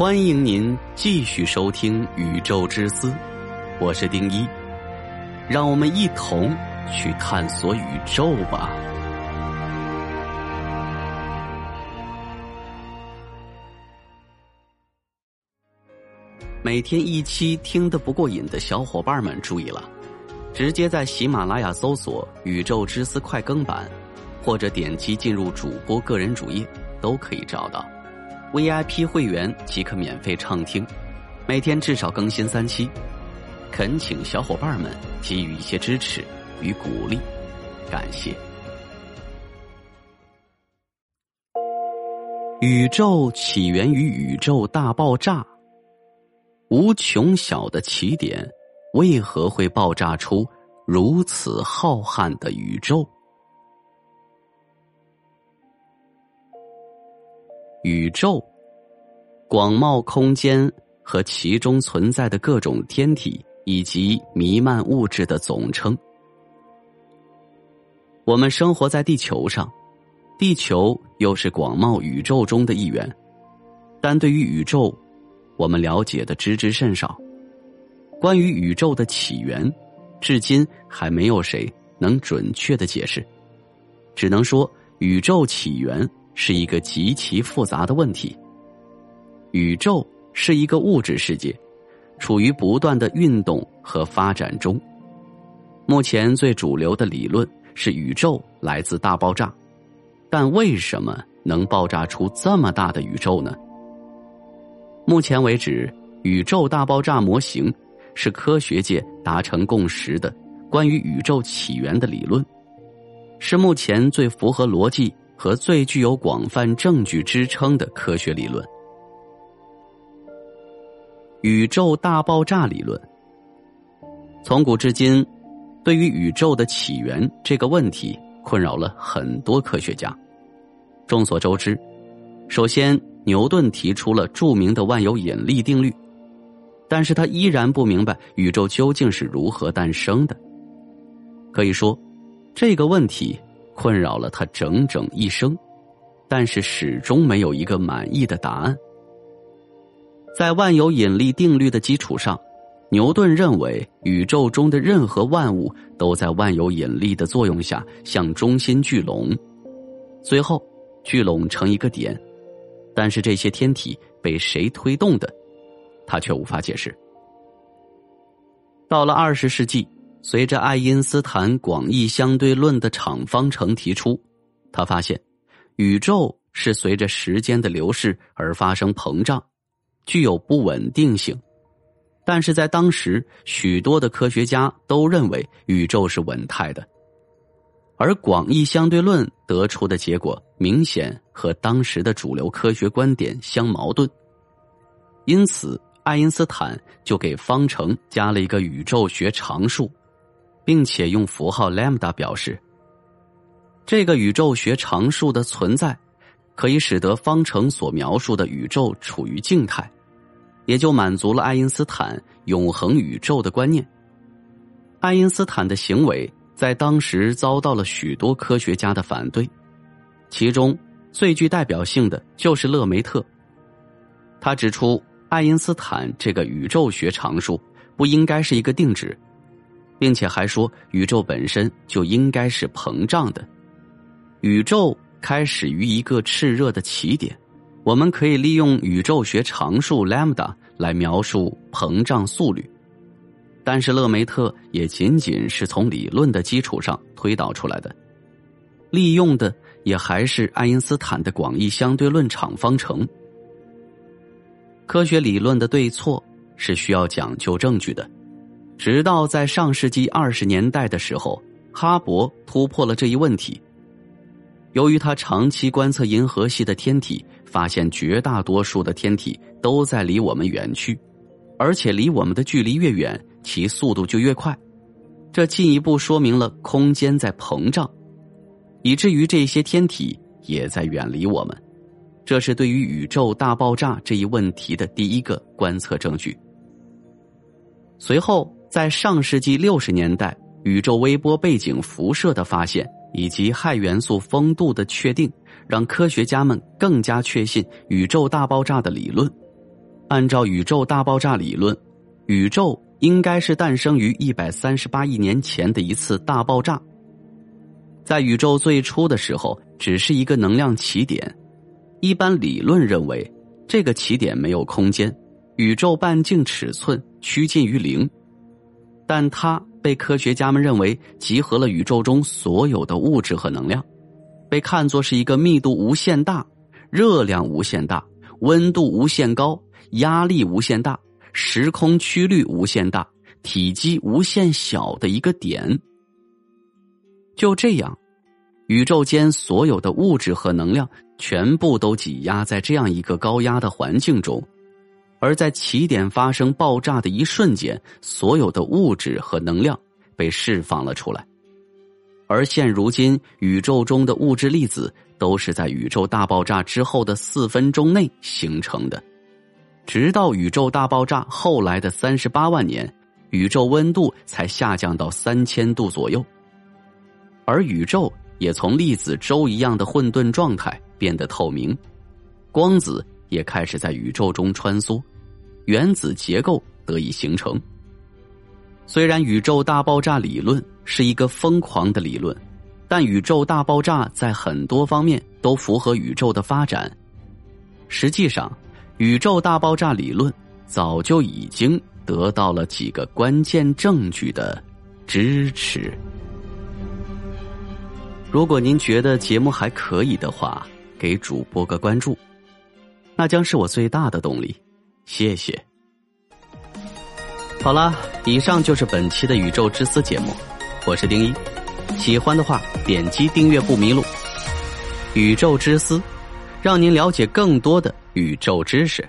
欢迎您继续收听《宇宙之思》，我是丁一，让我们一同去探索宇宙吧。每天一期听得不过瘾的小伙伴们注意了，直接在喜马拉雅搜索《宇宙之思》快更版，或者点击进入主播个人主页，都可以找到。VIP 会员即可免费畅听，每天至少更新三期，恳请小伙伴们给予一些支持与鼓励，感谢。宇宙起源于宇宙大爆炸，无穷小的起点，为何会爆炸出如此浩瀚的宇宙？宇宙，广袤空间和其中存在的各种天体以及弥漫物质的总称。我们生活在地球上，地球又是广袤宇宙中的一员，但对于宇宙，我们了解的知之甚少。关于宇宙的起源，至今还没有谁能准确的解释，只能说宇宙起源。是一个极其复杂的问题。宇宙是一个物质世界，处于不断的运动和发展中。目前最主流的理论是宇宙来自大爆炸，但为什么能爆炸出这么大的宇宙呢？目前为止，宇宙大爆炸模型是科学界达成共识的关于宇宙起源的理论，是目前最符合逻辑。和最具有广泛证据支撑的科学理论——宇宙大爆炸理论。从古至今，对于宇宙的起源这个问题，困扰了很多科学家。众所周知，首先牛顿提出了著名的万有引力定律，但是他依然不明白宇宙究竟是如何诞生的。可以说，这个问题。困扰了他整整一生，但是始终没有一个满意的答案。在万有引力定律的基础上，牛顿认为宇宙中的任何万物都在万有引力的作用下向中心聚拢，最后聚拢成一个点。但是这些天体被谁推动的，他却无法解释。到了二十世纪。随着爱因斯坦广义相对论的场方程提出，他发现宇宙是随着时间的流逝而发生膨胀，具有不稳定性。但是在当时，许多的科学家都认为宇宙是稳态的，而广义相对论得出的结果明显和当时的主流科学观点相矛盾，因此爱因斯坦就给方程加了一个宇宙学常数。并且用符号 lambda 表示，这个宇宙学常数的存在，可以使得方程所描述的宇宙处于静态，也就满足了爱因斯坦永恒宇宙的观念。爱因斯坦的行为在当时遭到了许多科学家的反对，其中最具代表性的就是勒梅特。他指出，爱因斯坦这个宇宙学常数不应该是一个定值。并且还说，宇宙本身就应该是膨胀的。宇宙开始于一个炽热的起点，我们可以利用宇宙学常数 lambda 来描述膨胀速率。但是勒梅特也仅仅是从理论的基础上推导出来的，利用的也还是爱因斯坦的广义相对论场方程。科学理论的对错是需要讲究证据的。直到在上世纪二十年代的时候，哈勃突破了这一问题。由于他长期观测银河系的天体，发现绝大多数的天体都在离我们远去，而且离我们的距离越远，其速度就越快。这进一步说明了空间在膨胀，以至于这些天体也在远离我们。这是对于宇宙大爆炸这一问题的第一个观测证据。随后。在上世纪六十年代，宇宙微波背景辐射的发现以及氦元素丰度的确定，让科学家们更加确信宇宙大爆炸的理论。按照宇宙大爆炸理论，宇宙应该是诞生于一百三十八亿年前的一次大爆炸。在宇宙最初的时候，只是一个能量起点。一般理论认为，这个起点没有空间，宇宙半径尺寸趋近于零。但它被科学家们认为集合了宇宙中所有的物质和能量，被看作是一个密度无限大、热量无限大、温度无限高、压力无限大、时空曲率无限大、体积无限小的一个点。就这样，宇宙间所有的物质和能量全部都挤压在这样一个高压的环境中。而在起点发生爆炸的一瞬间，所有的物质和能量被释放了出来。而现如今，宇宙中的物质粒子都是在宇宙大爆炸之后的四分钟内形成的。直到宇宙大爆炸后来的三十八万年，宇宙温度才下降到三千度左右，而宇宙也从粒子粥一样的混沌状态变得透明，光子也开始在宇宙中穿梭。原子结构得以形成。虽然宇宙大爆炸理论是一个疯狂的理论，但宇宙大爆炸在很多方面都符合宇宙的发展。实际上，宇宙大爆炸理论早就已经得到了几个关键证据的支持。如果您觉得节目还可以的话，给主播个关注，那将是我最大的动力。谢谢。好了，以上就是本期的《宇宙之思》节目，我是丁一。喜欢的话，点击订阅不迷路。《宇宙之思》，让您了解更多的宇宙知识。